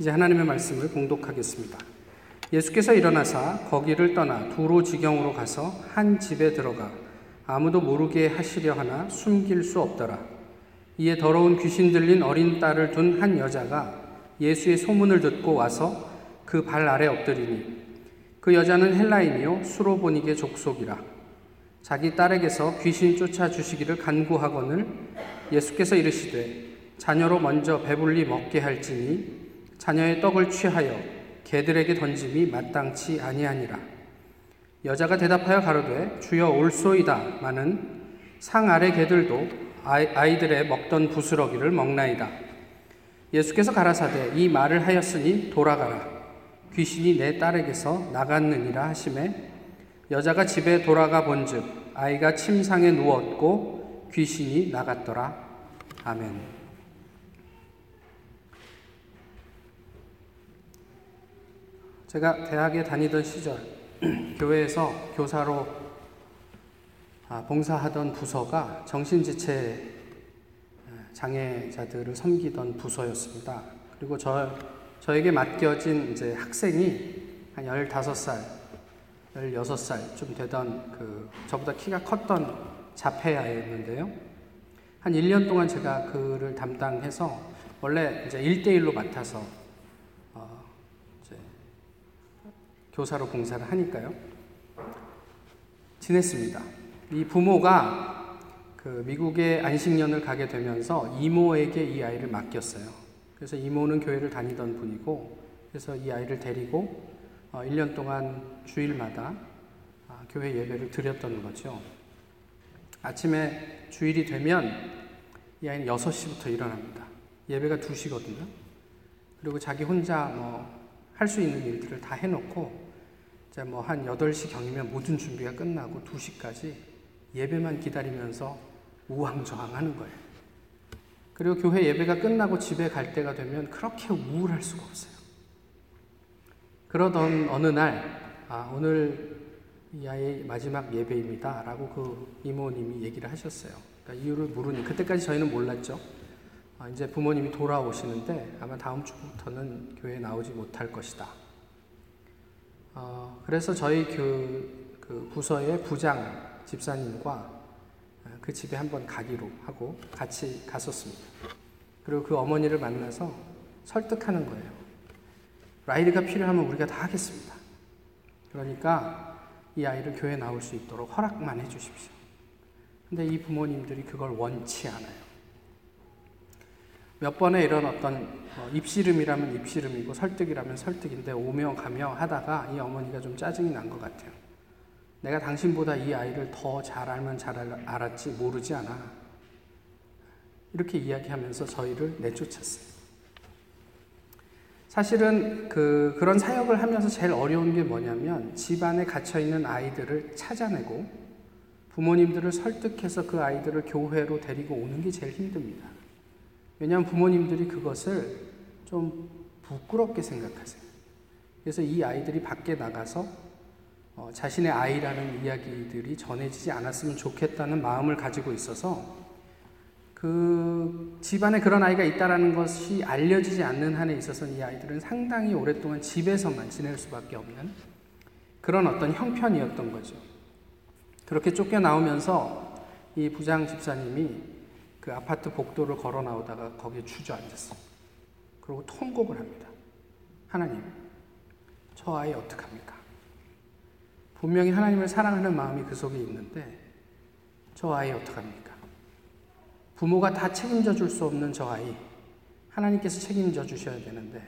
이제 하나님의 말씀을 봉독하겠습니다. 예수께서 일어나사 거기를 떠나 두로 지경으로 가서 한 집에 들어가 아무도 모르게 하시려 하나 숨길 수 없더라. 이에 더러운 귀신 들린 어린 딸을 둔 한 여자가 예수의 소문을 듣고 와서 그 발 아래 엎드리니 그 여자는 헬라인이요 수로보니게 족속이라 자기 딸에게서 귀신 쫓아 주시기를 간구하거늘 예수께서 이르시되 자녀로 먼저 배불리 먹게 할지니 자녀의 떡을 취하여 개들에게 던짐이 마땅치 아니하니라. 여자가 대답하여 가로되 주여 올소이다 마는 상 아래 개들도 아이들의 먹던 부스러기를 먹나이다. 예수께서 가라사대 이 말을 하였으니 돌아가라. 귀신이 내 딸에게서 나갔느니라 하심에 여자가 집에 돌아가 본즉 아이가 침상에 누웠고 귀신이 나갔더라. 아멘. 제가 대학에 다니던 시절 교회에서 교사로 아, 봉사하던 부서가 정신지체 장애자들을 섬기던 부서였습니다. 그리고 저, 저에게 맡겨진 이제 학생이 한 15살, 16살 좀 되던 그 저보다 키가 컸던 자폐아였는데요. 한 1년 동안 제가 그를 담당해서 원래 이제 1대1로 맡아서 교사로 봉사를 하니까요. 지냈습니다. 이 부모가 그 미국에 안식년을 가게 되면서 이모에게 이 아이를 맡겼어요. 그래서 이모는 교회를 다니던 분이고, 그래서 이 아이를 데리고 1년 어, 동안 주일마다 아, 교회 예배를 드렸던 거죠. 아침에 주일이 되면 이 아이는 6시부터 일어납니다. 예배가 2시거든요. 그리고 자기 혼자 뭐 할 수 있는 일들을 다 해놓고 이제 뭐 한 8시 경이면 모든 준비가 끝나고 2시까지 예배만 기다리면서 우왕좌왕 하는 거예요. 그리고 교회 예배가 끝나고 집에 갈 때가 되면 그렇게 우울할 수가 없어요. 그러던 어느 날, 아, 오늘 이 아이의 마지막 예배입니다. 라고 그 이모님이 얘기를 하셨어요. 그러니까 이유를 모르니, 그때까지 저희는 몰랐죠. 아, 이제 부모님이 돌아오시는데 아마 다음 주부터는 교회에 나오지 못할 것이다. 어, 그래서 저희 그, 그 부서의 부장 집사님과 어, 그 집에 한번 가기로 하고 같이 갔었습니다. 그리고 그 어머니를 만나서 설득하는 거예요. 라이드가 필요하면 우리가 다 하겠습니다. 그러니까 이 아이를 교회 나올 수 있도록 허락만 해 주십시오. 근데 이 부모님들이 그걸 원치 않아요. 몇 번의 이런 어떤 어, 입씨름이라면 입씨름이고 설득이라면 설득인데 오며 가며 하다가 이 어머니가 좀 짜증이 난 것 같아요. 내가 당신보다 이 아이를 더 잘 알면 잘 알았지 모르지 않아. 이렇게 이야기하면서 저희를 내쫓았어요. 사실은 그, 그런 사역을 하면서 제일 어려운 게 뭐냐면 집안에 갇혀있는 아이들을 찾아내고 부모님들을 설득해서 그 아이들을 교회로 데리고 오는 게 제일 힘듭니다. 왜냐하면 부모님들이 그것을 좀 부끄럽게 생각하세요. 그래서 이 아이들이 밖에 나가서 어, 자신의 아이라는 이야기들이 전해지지 않았으면 좋겠다는 마음을 가지고 있어서 그 집안에 그런 아이가 있다라는 것이 알려지지 않는 한에 있어서는 이 아이들은 상당히 오랫동안 집에서만 지낼 수밖에 없는 그런 어떤 형편이었던 거죠. 그렇게 쫓겨 나오면서 이 부장 집사님이 그 아파트 복도를 걸어 나오다가 거기에 주저앉았어. 그리고 통곡을 합니다. 하나님, 저 아이 어떡합니까? 분명히 하나님을 사랑하는 마음이 그 속에 있는데, 저 아이 어떡합니까? 부모가 다 책임져 줄 수 없는 저 아이, 하나님께서 책임져 주셔야 되는데,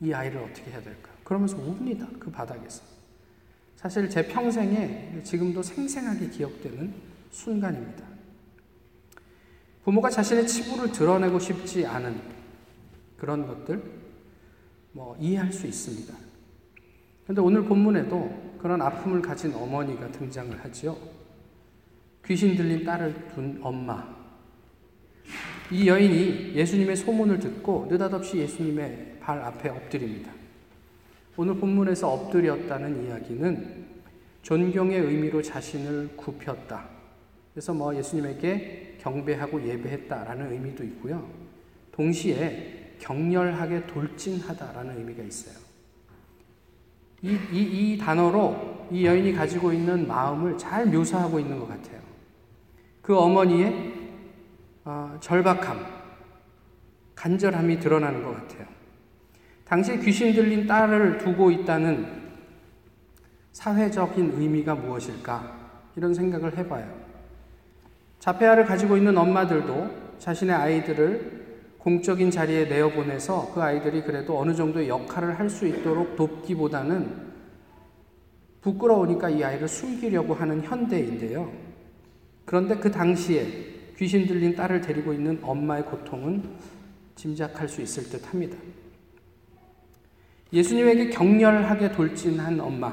이 아이를 어떻게 해야 될까? 그러면서 웁니다. 그 바닥에서. 사실 제 평생에 지금도 생생하게 기억되는 순간입니다. 부모가 자신의 치부를 드러내고 싶지 않은 그런 것들 뭐 이해할 수 있습니다. 그런데 오늘 본문에도 그런 아픔을 가진 어머니가 등장을 하지요. 귀신 들린 딸을 둔 엄마. 이 여인이 예수님의 소문을 듣고 느닷없이 예수님의 발 앞에 엎드립니다. 오늘 본문에서 엎드렸다는 이야기는 존경의 의미로 자신을 굽혔다. 그래서 뭐 예수님에게 경배하고 예배했다라는 의미도 있고요. 동시에 격렬하게 돌진하다라는 의미가 있어요. 이, 이, 이 단어로 이 여인이 가지고 있는 마음을 잘 묘사하고 있는 것 같아요. 그 어머니의 어, 절박함, 간절함이 드러나는 것 같아요. 당시에 귀신 들린 딸을 두고 있다는 사회적인 의미가 무엇일까? 이런 생각을 해봐요. 자폐아를 가지고 있는 엄마들도 자신의 아이들을 공적인 자리에 내어보내서 그 아이들이 그래도 어느 정도의 역할을 할 수 있도록 돕기보다는 부끄러우니까 이 아이를 숨기려고 하는 현대인데요. 그런데 그 당시에 귀신 들린 딸을 데리고 있는 엄마의 고통은 짐작할 수 있을 듯 합니다. 예수님에게 격렬하게 돌진한 엄마,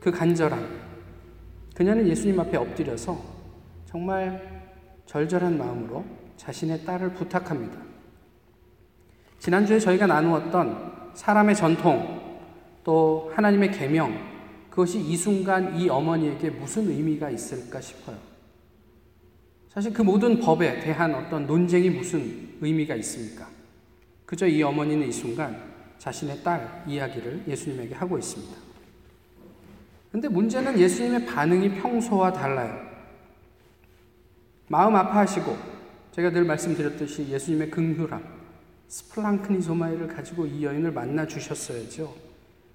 그 간절함. 그녀는 예수님 앞에 엎드려서 정말 절절한 마음으로 자신의 딸을 부탁합니다. 지난주에 저희가 나누었던 사람의 전통, 또 하나님의 계명, 그것이 이 순간 이 어머니에게 무슨 의미가 있을까 싶어요. 사실 그 모든 법에 대한 어떤 논쟁이 무슨 의미가 있습니까? 그저 이 어머니는 이 순간 자신의 딸 이야기를 예수님에게 하고 있습니다. 근데 문제는 예수님의 반응이 평소와 달라요. 마음 아파하시고 제가 늘 말씀드렸듯이 예수님의 긍휼함, 스플랑크니 소마이를 가지고 이 여인을 만나 주셨어야죠.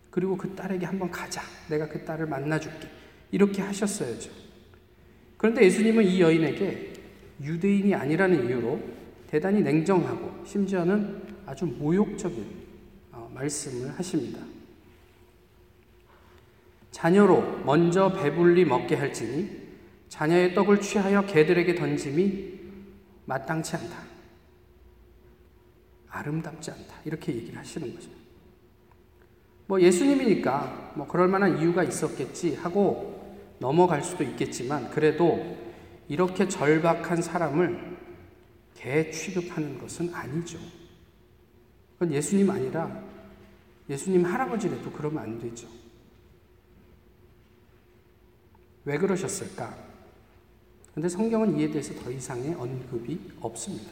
그리고 그 딸에게 한번 가자. 내가 그 딸을 만나 줄게. 이렇게 하셨어야죠. 그런데 예수님은 이 여인에게 유대인이 아니라는 이유로 대단히 냉정하고 심지어는 아주 모욕적인 어, 말씀을 하십니다. 자녀로 먼저 배불리 먹게 할지니 자녀의 떡을 취하여 개들에게 던짐이 마땅치 않다. 아름답지 않다. 이렇게 얘기를 하시는 거죠. 뭐 예수님이니까 뭐 그럴 만한 이유가 있었겠지 하고 넘어갈 수도 있겠지만 그래도 이렇게 절박한 사람을 개 취급하는 것은 아니죠. 그건 예수님 아니라 예수님 할아버지라도 그러면 안 되죠. 왜 그러셨을까? 근데 성경은 이에 대해서 더 이상의 언급이 없습니다.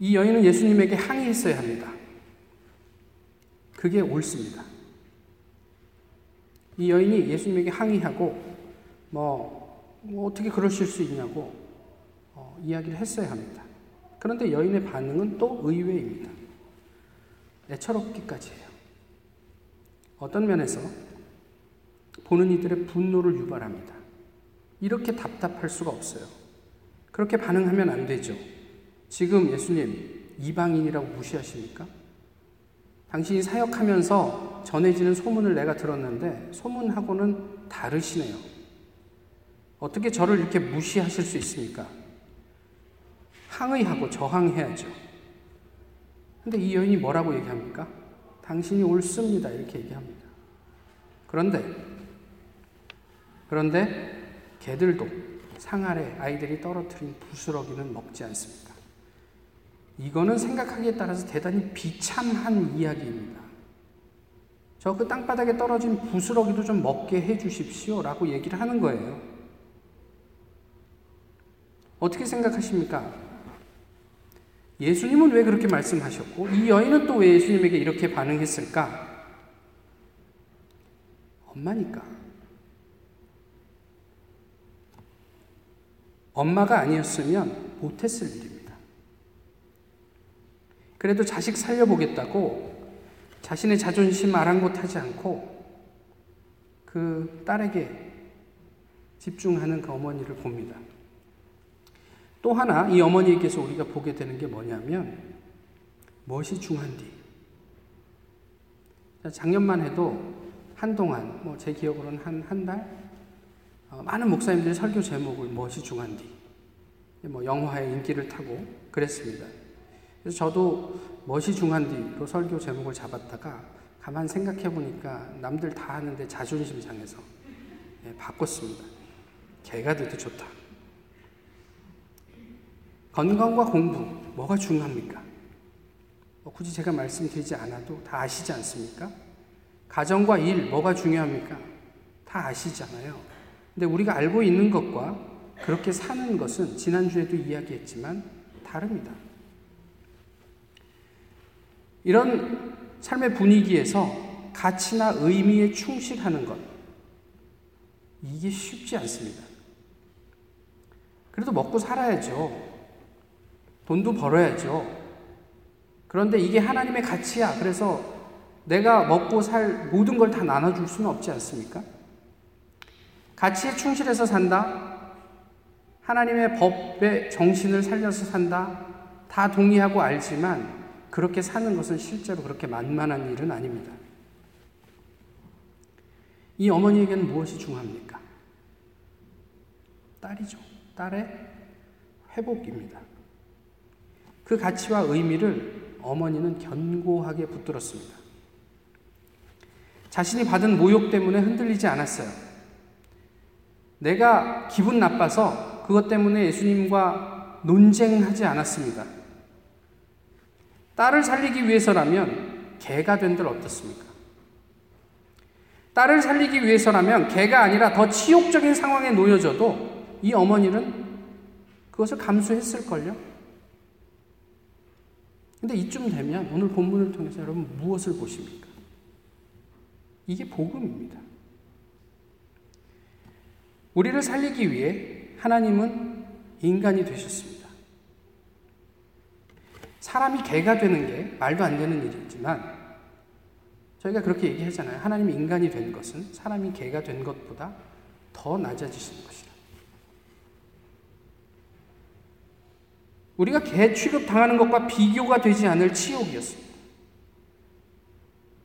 이 여인은 예수님에게 항의했어야 합니다. 그게 옳습니다. 이 여인이 예수님에게 항의하고 뭐, 뭐 어떻게 그러실 수 있냐고 어, 이야기를 했어야 합니다. 그런데 여인의 반응은 또 의외입니다. 애처롭기까지 해요. 어떤 면에서 보는 이들의 분노를 유발합니다. 이렇게 답답할 수가 없어요. 그렇게 반응하면 안 되죠. 지금 예수님 이방인이라고 무시하십니까? 당신이 사역하면서 전해지는 소문을 내가 들었는데 소문하고는 다르시네요. 어떻게 저를 이렇게 무시하실 수 있습니까? 항의하고 저항해야죠. 근데 이 여인이 뭐라고 얘기합니까? 당신이 옳습니다. 이렇게 얘기합니다. 그런데 그런데 개들도 상 아래 아이들이 떨어뜨린 부스러기는 먹지 않습니다. 이거는 생각하기에 따라서 대단히 비참한 이야기입니다. 저 그 땅바닥에 떨어진 부스러기도 좀 먹게 해 주십시오. 라고 얘기를 하는 거예요. 어떻게 생각하십니까? 예수님은 왜 그렇게 말씀하셨고, 이 여인은 또 왜 예수님에게 이렇게 반응했을까? 엄마니까. 엄마가 아니었으면 못했을 일입니다. 그래도 자식 살려보겠다고 자신의 자존심 아랑곳하지 않고 그 딸에게 집중하는 그 어머니를 봅니다. 또 하나 이 어머니에게서 우리가 보게 되는 게 뭐냐면 멋이 중한디. 작년만 해도 한동안 뭐 제 기억으로는 한 한달 어, 많은 목사님들이 설교 제목을 무엇이 중한디, 뭐 영화의 인기를 타고 그랬습니다. 그래서 저도 무엇이 중한디로 설교 제목을 잡았다가 가만 생각해 보니까 남들 다 하는데 자존심 상해서 예, 바꿨습니다. 개가 돼도 좋다. 건강과 공부 뭐가 중요합니까? 뭐 굳이 제가 말씀드리지 않아도 다 아시지 않습니까? 가정과 일 뭐가 중요합니까? 다 아시잖아요. 근데 우리가 알고 있는 것과 그렇게 사는 것은 지난주에도 이야기했지만 다릅니다. 이런 삶의 분위기에서 가치나 의미에 충실하는 것, 이게 쉽지 않습니다. 그래도 먹고 살아야죠. 돈도 벌어야죠. 그런데 이게 하나님의 가치야. 그래서 내가 먹고 살 모든 걸 다 나눠줄 수는 없지 않습니까? 가치에 충실해서 산다. 하나님의 법의 정신을 살려서 산다. 다 동의하고 알지만 그렇게 사는 것은 실제로 그렇게 만만한 일은 아닙니다. 이 어머니에게는 무엇이 중요합니까? 딸이죠. 딸의 회복입니다. 그 가치와 의미를 어머니는 견고하게 붙들었습니다. 자신이 받은 모욕 때문에 흔들리지 않았어요. 내가 기분 나빠서 그것 때문에 예수님과 논쟁하지 않았습니다. 딸을 살리기 위해서라면 개가 된들 어떻습니까? 딸을 살리기 위해서라면 개가 아니라 더 치욕적인 상황에 놓여져도 이 어머니는 그것을 감수했을걸요? 근데 이쯤 되면 오늘 본문을 통해서 여러분 무엇을 보십니까? 이게 복음입니다. 우리를 살리기 위해 하나님은 인간이 되셨습니다. 사람이 개가 되는 게 말도 안 되는 일이지만 저희가 그렇게 얘기하잖아요. 하나님이 인간이 된 것은 사람이 개가 된 것보다 더 낮아지시는 것이다. 우리가 개 취급 당하는 것과 비교가 되지 않을 치욕이었습니다.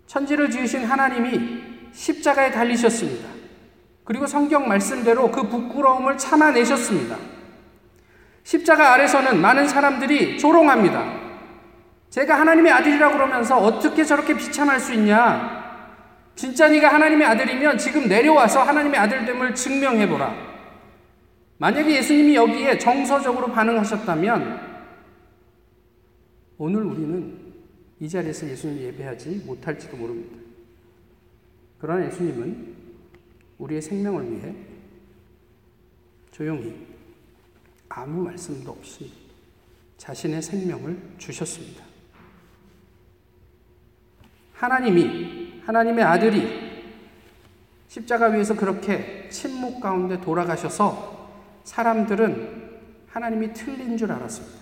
천지를 지으신 하나님이 십자가에 달리셨습니다. 그리고 성경 말씀대로 그 부끄러움을 참아내셨습니다. 십자가 아래서는 많은 사람들이 조롱합니다. 제가 하나님의 아들이라고 그러면서 어떻게 저렇게 비참할 수 있냐? 진짜 네가 하나님의 아들이면 지금 내려와서 하나님의 아들됨을 증명해보라. 만약에 예수님이 여기에 정서적으로 반응하셨다면 오늘 우리는 이 자리에서 예수님을 예배하지 못할지도 모릅니다. 그러나 예수님은 우리의 생명을 위해 조용히 아무 말씀도 없이 자신의 생명을 주셨습니다. 하나님이, 하나님의 아들이 십자가 위에서 그렇게 침묵 가운데 돌아가셔서 사람들은 하나님이 틀린 줄 알았습니다.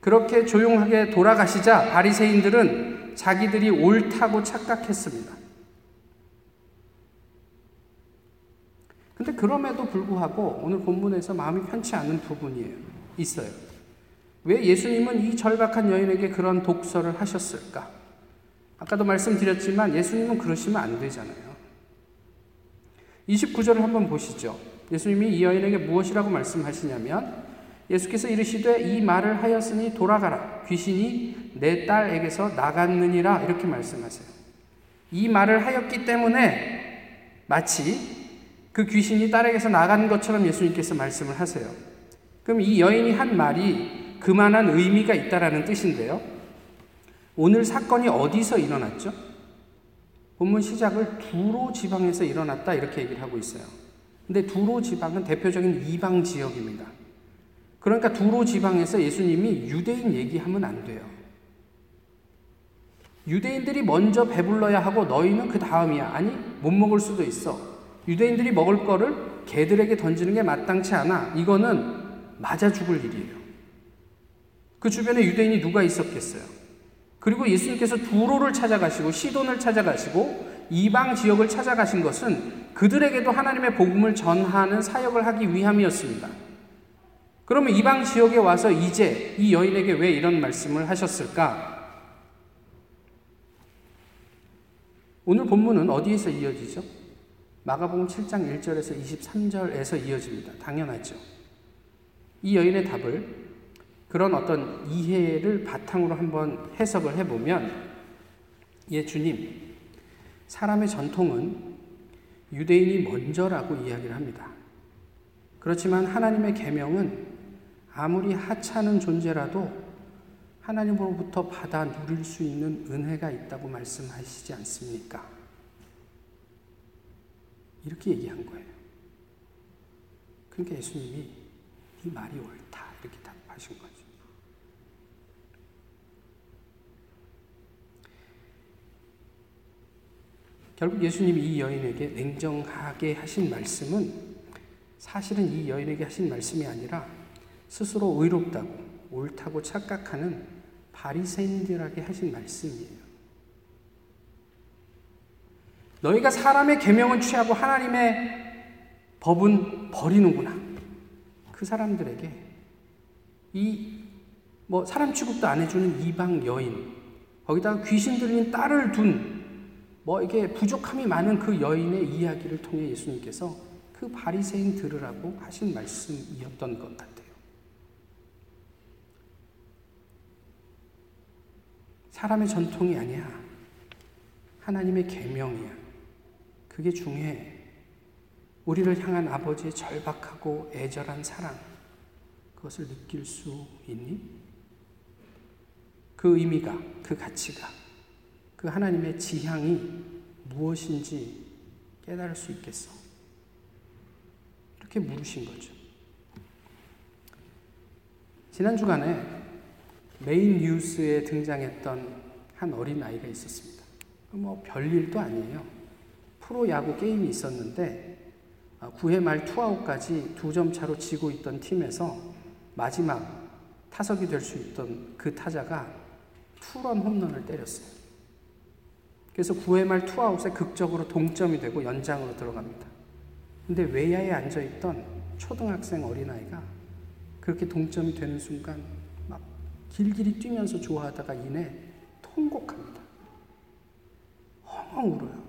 그렇게 조용하게 돌아가시자 바리새인들은 자기들이 옳다고 착각했습니다. 근데 그럼에도 불구하고 오늘 본문에서 마음이 편치 않은 부분이에요. 있어요. 왜 예수님은 이 절박한 여인에게 그런 독서를 하셨을까? 아까도 말씀드렸지만 예수님은 그러시면 안 되잖아요. 29절을 한번 보시죠. 예수님이 이 여인에게 무엇이라고 말씀하시냐면 예수께서 이르시되 이 말을 하였으니 돌아가라. 귀신이 내 딸에게서 나갔느니라. 이렇게 말씀하세요. 이 말을 하였기 때문에 마치 그 귀신이 딸에게서 나간 것처럼 예수님께서 말씀을 하세요. 그럼 이 여인이 한 말이 그만한 의미가 있다라는 뜻인데요. 오늘 사건이 어디서 일어났죠? 본문 시작을 두로 지방에서 일어났다 이렇게 얘기를 하고 있어요. 근데 두로 지방은 대표적인 이방 지역입니다. 그러니까 두로 지방에서 예수님이 유대인 얘기하면 안 돼요. 유대인들이 먼저 배불러야 하고 너희는 그 다음이야. 아니, 못 먹을 수도 있어. 유대인들이 먹을 거를 개들에게 던지는 게 마땅치 않아. 이거는 맞아 죽을 일이에요. 그 주변에 유대인이 누가 있었겠어요? 그리고 예수님께서 두로를 찾아가시고 시돈을 찾아가시고 이방 지역을 찾아가신 것은 그들에게도 하나님의 복음을 전하는 사역을 하기 위함이었습니다. 그러면 이방 지역에 와서 이제 이 여인에게 왜 이런 말씀을 하셨을까? 오늘 본문은 어디에서 이어지죠? 마가복음 7장 1절에서 23절에서 이어집니다. 당연하죠. 이 여인의 답을 그런 어떤 이해를 바탕으로 한번 해석을 해보면 예 주님 사람의 전통은 유대인이 먼저라고 이야기를 합니다. 그렇지만 하나님의 계명은 아무리 하찮은 존재라도 하나님으로부터 받아 누릴 수 있는 은혜가 있다고 말씀하시지 않습니까? 이렇게 얘기한 거예요. 그러니까 예수님이 이 말이 옳다. 이렇게 하신 거죠. 결국 예수님이 이 여인에게 냉정하게 하신 말씀은 사실은 이 여인에게 하신 말씀이 아니라 스스로 의롭다고 옳다고 착각하는 바리새인들에게 하신 말씀이에요. 너희가 사람의 계명은 취하고 하나님의 법은 버리는구나. 그 사람들에게 이 뭐 사람 취급도 안 해주는 이방 여인 거기다가 귀신 들린 딸을 둔 뭐 이게 부족함이 많은 그 여인의 이야기를 통해 예수님께서 그 바리새인 들으라고 하신 말씀이었던 것 같아요. 사람의 전통이 아니야. 하나님의 계명이야. 그게 중요해. 우리를 향한 아버지의 절박하고 애절한 사랑. 그것을 느낄 수 있니? 그 의미가, 그 가치가 그 하나님의 지향이 무엇인지 깨달을 수 있겠어. 이렇게 물으신 거죠. 지난 주간에 메인 뉴스에 등장했던 한 어린 아이가 있었습니다. 뭐 별일도 아니에요. 프로 야구 게임이 있었는데 9회 말 투아웃까지 두 점 차로 지고 있던 팀에서 마지막 타석이 될 수 있던 그 타자가 투런 홈런을 때렸어요. 그래서 9회 말 투아웃에 극적으로 동점이 되고 연장으로 들어갑니다. 근데 외야에 앉아 있던 초등학생 어린아이가 그렇게 동점이 되는 순간 막 길길이 뛰면서 좋아하다가 이내 통곡합니다. 엉엉 울어요.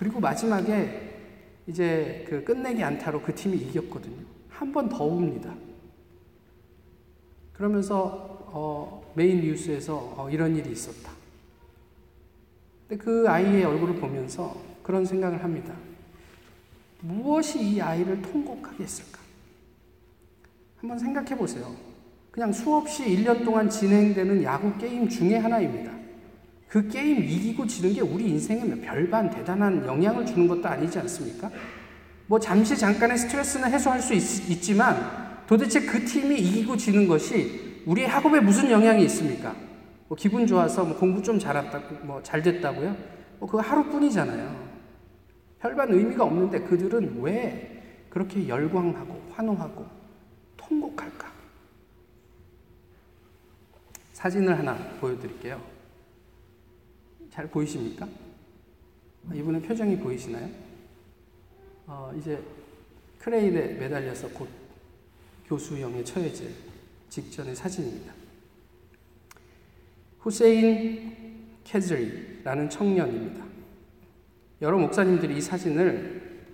그리고 마지막에 이제 그 끝내기 안타로 그 팀이 이겼거든요. 한 번 더 웁니다. 그러면서 어, 메인 뉴스에서 어, 이런 일이 있었다. 근데 그 아이의 얼굴을 보면서 그런 생각을 합니다. 무엇이 이 아이를 통곡하게 했을까? 한번 생각해 보세요. 그냥 수없이 1년 동안 진행되는 야구 게임 중에 하나입니다. 그 게임 이기고 지는 게 우리 인생에 별반 대단한 영향을 주는 것도 아니지 않습니까? 뭐 잠시 잠깐의 스트레스는 해소할 수 있, 지만 도대체 그 팀이 이기고 지는 것이 우리의 학업에 무슨 영향이 있습니까? 뭐 기분 좋아서 뭐 공부 좀 잘했다고, 뭐 잘 됐다고요? 뭐 그거 하루뿐이잖아요. 별반 의미가 없는데 그들은 왜 그렇게 열광하고 환호하고 통곡할까? 사진을 하나 보여드릴게요. 잘 보이십니까? 이분의 표정이 보이시나요? 어, 이제 크레인에 매달려서 곧 교수형에 처해질 직전의 사진입니다. 후세인 캐즈리라는 청년입니다. 여러 목사님들이 이 사진을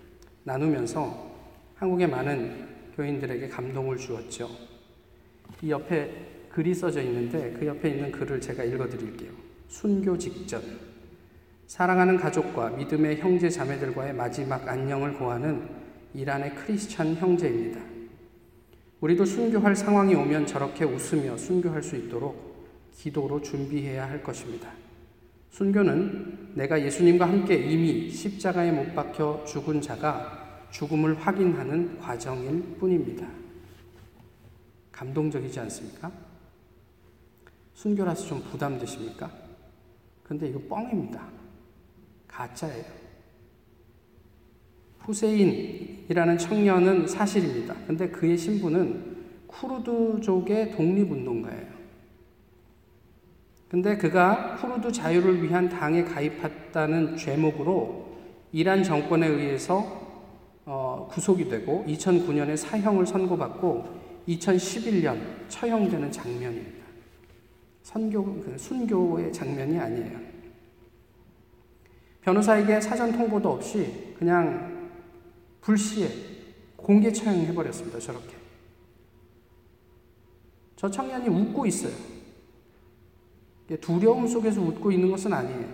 나누면서 한국의 많은 교인들에게 감동을 주었죠. 이 옆에 글이 써져 있는데 그 옆에 있는 글을 제가 읽어 드릴게요. 순교 직전. 사랑하는 가족과 믿음의 형제 자매들과의 마지막 안녕을 고하는 이란의 크리스찬 형제입니다. 우리도 순교할 상황이 오면 저렇게 웃으며 순교할 수 있도록 기도로 준비해야 할 것입니다. 순교는 내가 예수님과 함께 이미 십자가에 못 박혀 죽은 자가 죽음을 확인하는 과정일 뿐입니다. 감동적이지 않습니까? 순교라서 좀 부담되십니까? 근데 이거 뻥입니다. 가짜예요. 후세인이라는 청년은 사실입니다. 근데 그의 신분은 쿠르드족의 독립운동가예요. 근데 그가 쿠르드 자유를 위한 당에 가입했다는 죄목으로 이란 정권에 의해서 어, 구속이 되고 2009년에 사형을 선고받고 2011년 처형되는 장면입니다. 선교, 그 순교의 장면이 아니에요. 변호사에게 사전 통보도 없이 그냥 불시에 공개 처형해버렸습니다. 저렇게. 저 청년이 웃고 있어요. 두려움 속에서 웃고 있는 것은 아니에요.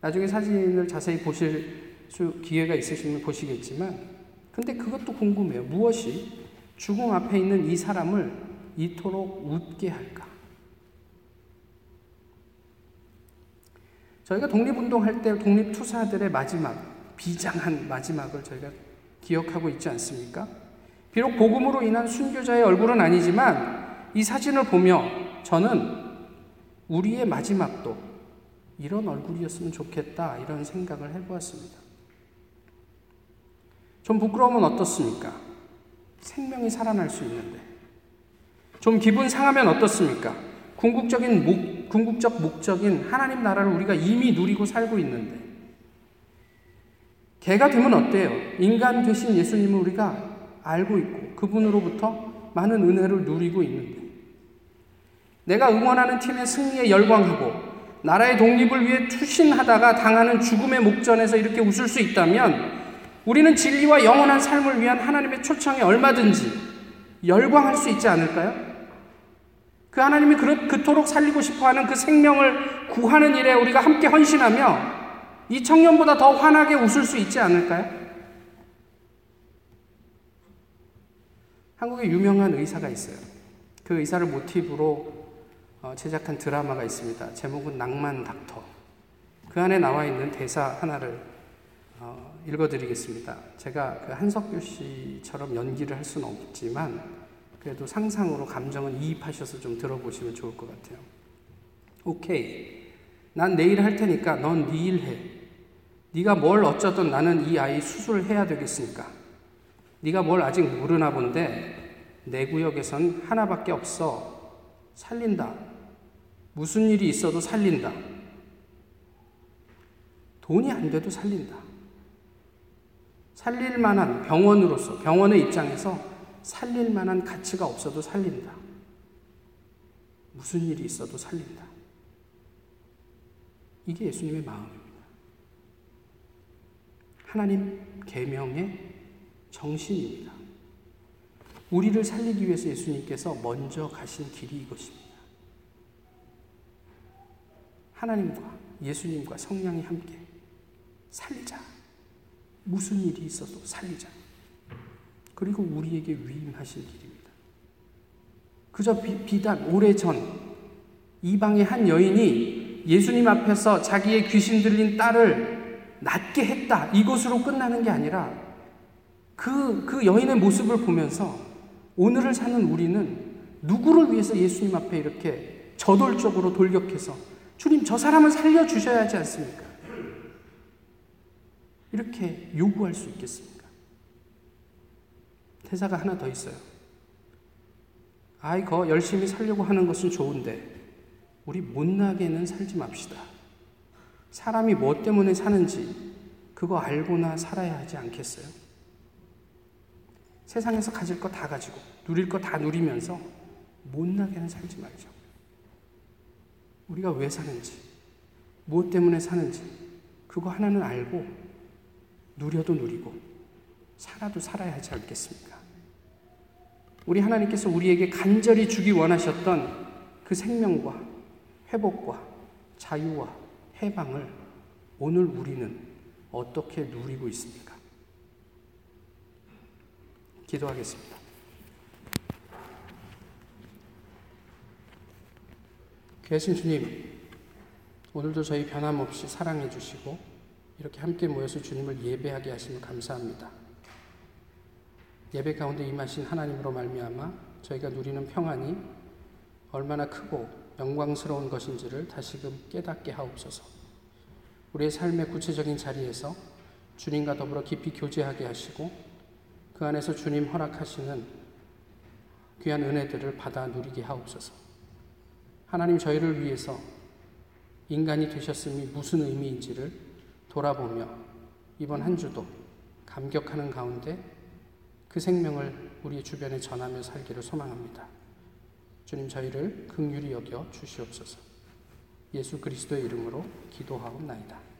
나중에 사진을 자세히 보실 수, 기회가 있으시면 보시겠지만, 근데 그것도 궁금해요. 무엇이 죽음 앞에 있는 이 사람을 이토록 웃게 할까? 저희가 독립운동할 때 독립투사들의 마지막, 비장한 마지막을 저희가 기억하고 있지 않습니까? 비록 복음으로 인한 순교자의 얼굴은 아니지만 이 사진을 보며 저는 우리의 마지막도 이런 얼굴이었으면 좋겠다 이런 생각을 해보았습니다. 좀 부끄러우면 어떻습니까? 생명이 살아날 수 있는데. 좀 기분 상하면 어떻습니까? 궁극적인 목, 궁극적 목적인 하나님 나라를 우리가 이미 누리고 살고 있는데. 개가 되면 어때요? 인간 되신 예수님을 우리가 알고 있고 그분으로부터 많은 은혜를 누리고 있는데. 내가 응원하는 팀의 승리에 열광하고 나라의 독립을 위해 투신하다가 당하는 죽음의 목전에서 이렇게 웃을 수 있다면 우리는 진리와 영원한 삶을 위한 하나님의 초청에 얼마든지 열광할 수 있지 않을까요? 그 하나님이 그토록 살리고 싶어 하는 그 생명을 구하는 일에 우리가 함께 헌신하며 이 청년보다 더 환하게 웃을 수 있지 않을까요? 한국에 유명한 의사가 있어요. 그 의사를 모티브로 어, 제작한 드라마가 있습니다. 제목은 낭만 닥터. 그 안에 나와 있는 대사 하나를 어, 읽어드리겠습니다. 제가 그 한석규 씨처럼 연기를 할 수는 없지만 그래도 상상으로 감정은 이입하셔서 좀 들어보시면 좋을 것 같아요. 오케이. 난 내일 할 테니까 넌 네 일 해. 네가 뭘 어쩌든 나는 이 아이 수술을 해야 되겠으니까. 네가 뭘 아직 모르나 본데 내 구역에선 하나밖에 없어. 살린다. 무슨 일이 있어도 살린다. 돈이 안 돼도 살린다. 살릴 만한 병원으로서 병원의 입장에서 살릴 만한 가치가 없어도 살린다. 무슨 일이 있어도 살린다. 이게 예수님의 마음입니다. 하나님 계명의 정신입니다. 우리를 살리기 위해서 예수님께서 먼저 가신 길이 이것입니다. 하나님과 예수님과 성령이 함께 살리자. 무슨 일이 있어도 살리자. 그리고 우리에게 위임하신 길입니다. 그저 비, 단 오래전 이방의 한 여인이 예수님 앞에서 자기의 귀신 들린 딸을 낫게 했다. 이것으로 끝나는 게 아니라 그, 그 여인의 모습을 보면서 오늘을 사는 우리는 누구를 위해서 예수님 앞에 이렇게 저돌적으로 돌격해서 주님 저 사람을 살려주셔야 하지 않습니까? 이렇게 요구할 수 있겠습니까? 대사가 하나 더 있어요. 아이, 거 열심히 살려고 하는 것은 좋은데, 우리 못나게는 살지 맙시다. 사람이 뭐 때문에 사는지, 그거 알고나 살아야 하지 않겠어요? 세상에서 가질 거 다 가지고, 누릴 거 다 누리면서, 못나게는 살지 말자. 우리가 왜 사는지, 무엇 때문에 사는지, 그거 하나는 알고, 누려도 누리고 살아도 살아야 하지 않겠습니까? 우리 하나님께서 우리에게 간절히 주기 원하셨던 그 생명과 회복과 자유와 해방을 오늘 우리는 어떻게 누리고 있습니까? 기도하겠습니다. 귀하신 주님, 오늘도 저희 변함없이 사랑해 주시고 이렇게 함께 모여서 주님을 예배하게 하시면 감사합니다. 예배 가운데 임하신 하나님으로 말미암아 저희가 누리는 평안이 얼마나 크고 영광스러운 것인지를 다시금 깨닫게 하옵소서. 우리의 삶의 구체적인 자리에서 주님과 더불어 깊이 교제하게 하시고 그 안에서 주님 허락하시는 귀한 은혜들을 받아 누리게 하옵소서. 하나님 저희를 위해서 인간이 되셨음이 무슨 의미인지를 돌아보며 이번 한 주도 감격하는 가운데 그 생명을 우리 주변에 전하며 살기를 소망합니다. 주님 저희를 극률히 여겨 주시옵소서. 예수 그리스도의 이름으로 기도하옵나이다.